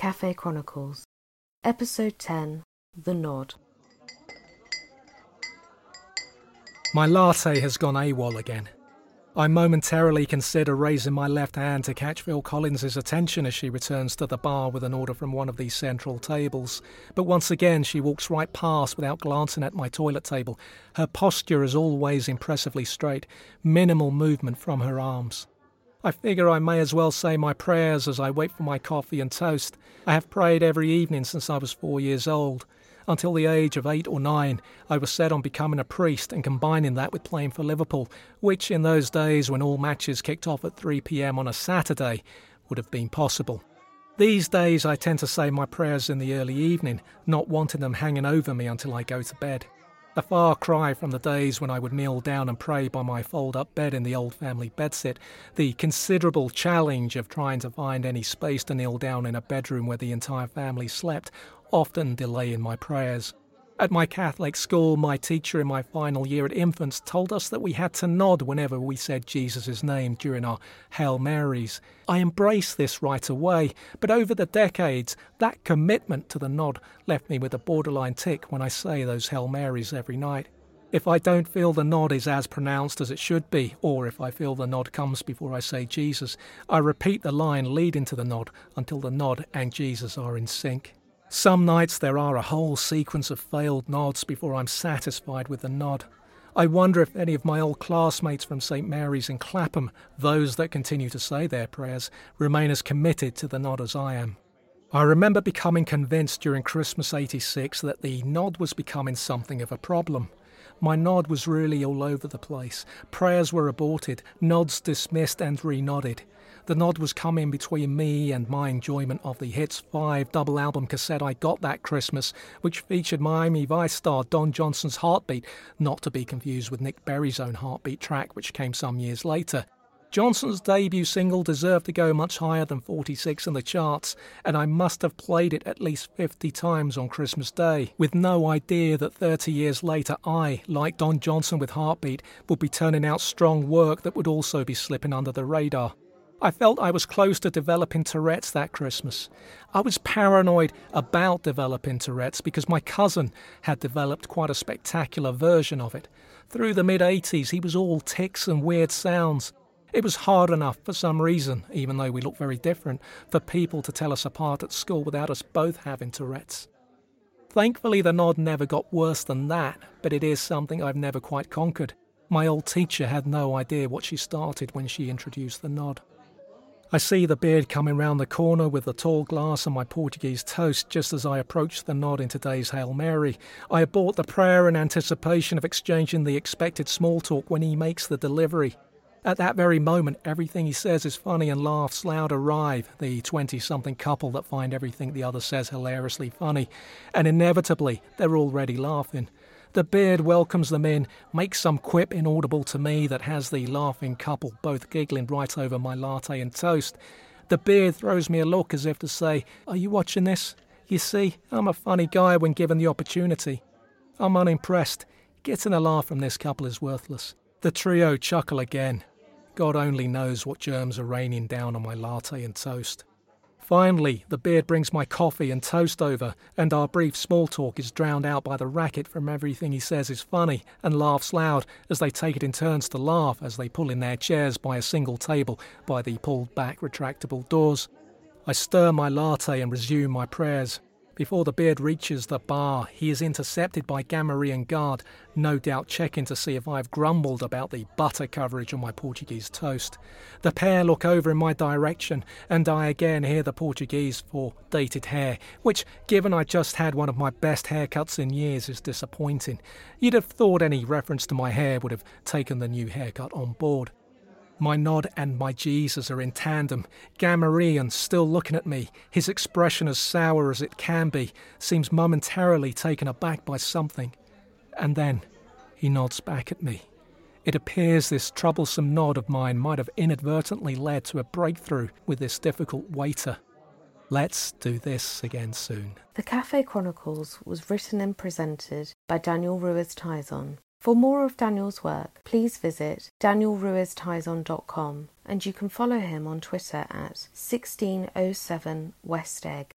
Cafe Chronicles, Episode 10 The Nod. My latte has gone AWOL again. I momentarily consider raising my left hand to catch Phil Collins's attention as she returns to the bar with an order from one of these central tables. But once again, she walks right past without glancing at my toilet table. Her posture is always impressively straight, minimal movement from her arms. I figure I may as well say my prayers as I wait for my coffee and toast. I have prayed every evening since I was four years old. Until the age of eight or nine, I was set on becoming a priest and combining that with playing for Liverpool, which in those days when all matches kicked off at 3 pm on a Saturday would have been possible. These days, I tend to say my prayers in the early evening, not wanting them hanging over me until I go to bed. A far cry from the days when I would kneel down and pray by my fold up bed in the old family bedsit, the considerable challenge of trying to find any space to kneel down in a bedroom where the entire family slept, often delaying my prayers. At my Catholic school, my teacher in my final year at infants told us that we had to nod whenever we said Jesus' name during our Hail Marys. I embraced this right away, but over the decades, that commitment to the nod left me with a borderline tic when I say those Hail Marys every night. If I don't feel the nod is as pronounced as it should be, or if I feel the nod comes before I say Jesus, I repeat the line leading to the nod until the nod and Jesus are in sync. Some nights there are a whole sequence of failed nods before I'm satisfied with the nod. I wonder if any of my old classmates from St Mary's in Clapham, those that continue to say their prayers, remain as committed to the nod as I am. I remember becoming convinced during Christmas 86 that the nod was becoming something of a problem. My nod was really all over the place. Prayers were aborted, nods dismissed and re nodded. The nod was coming between me and my enjoyment of the Hits 5 double album cassette I got that Christmas, which featured Miami Vice star Don Johnson's Heartbeat, not to be confused with Nick Berry's own Heartbeat track, which came some years later. Johnson's debut single deserved to go much higher than 46 in the charts, and I must have played it at least 50 times on Christmas Day, with no idea that 30 years later I, like Don Johnson with Heartbeat, would be turning out strong work that would also be slipping under the radar. I felt I was close to developing Tourette's that Christmas. I was paranoid about developing Tourette's because my cousin had developed quite a spectacular version of it. Through the mid 80s, he was all ticks and weird sounds. It was hard enough for some reason, even though we looked very different, for people to tell us apart at school without us both having Tourette's. Thankfully, the nod never got worse than that, but it is something I've never quite conquered. My old teacher had no idea what she started when she introduced the nod. I see the beard coming round the corner with the tall glass and my Portuguese toast just as I approach the nod in today's Hail Mary. I abort the prayer in anticipation of exchanging the expected small talk when he makes the delivery. At that very moment, everything he says is funny and laughs loud arrive, the 20 something couple that find everything the other says hilariously funny, and inevitably they're already laughing. The beard welcomes them in, makes some quip inaudible to me that has the laughing couple both giggling right over my latte and toast. The beard throws me a look as if to say, Are you watching this? You see, I'm a funny guy when given the opportunity. I'm unimpressed. Getting a laugh from this couple is worthless. The trio chuckle again. God only knows what germs are raining down on my latte and toast. Finally, the beard brings my coffee and toast over, and our brief small talk is drowned out by the racket from everything he says is funny, and laughs loud as they take it in turns to laugh as they pull in their chairs by a single table by the pulled back retractable doors. I stir my latte and resume my prayers. Before the beard reaches the bar, he is intercepted by Gamma guard, no doubt checking to see if I've grumbled about the butter coverage on my Portuguese toast. The pair look over in my direction, and I again hear the Portuguese for dated hair, which, given I just had one of my best haircuts in years, is disappointing. You'd have thought any reference to my hair would have taken the new haircut on board. My nod and my Jesus are in tandem. Gamarian, still looking at me, his expression as sour as it can be, seems momentarily taken aback by something. And then he nods back at me. It appears this troublesome nod of mine might have inadvertently led to a breakthrough with this difficult waiter. Let's do this again soon. The Cafe Chronicles was written and presented by Daniel Ruiz Tizon for more of Daniel's work, please visit danielruiztizon.com and you can follow him on Twitter at 1607 West Egg.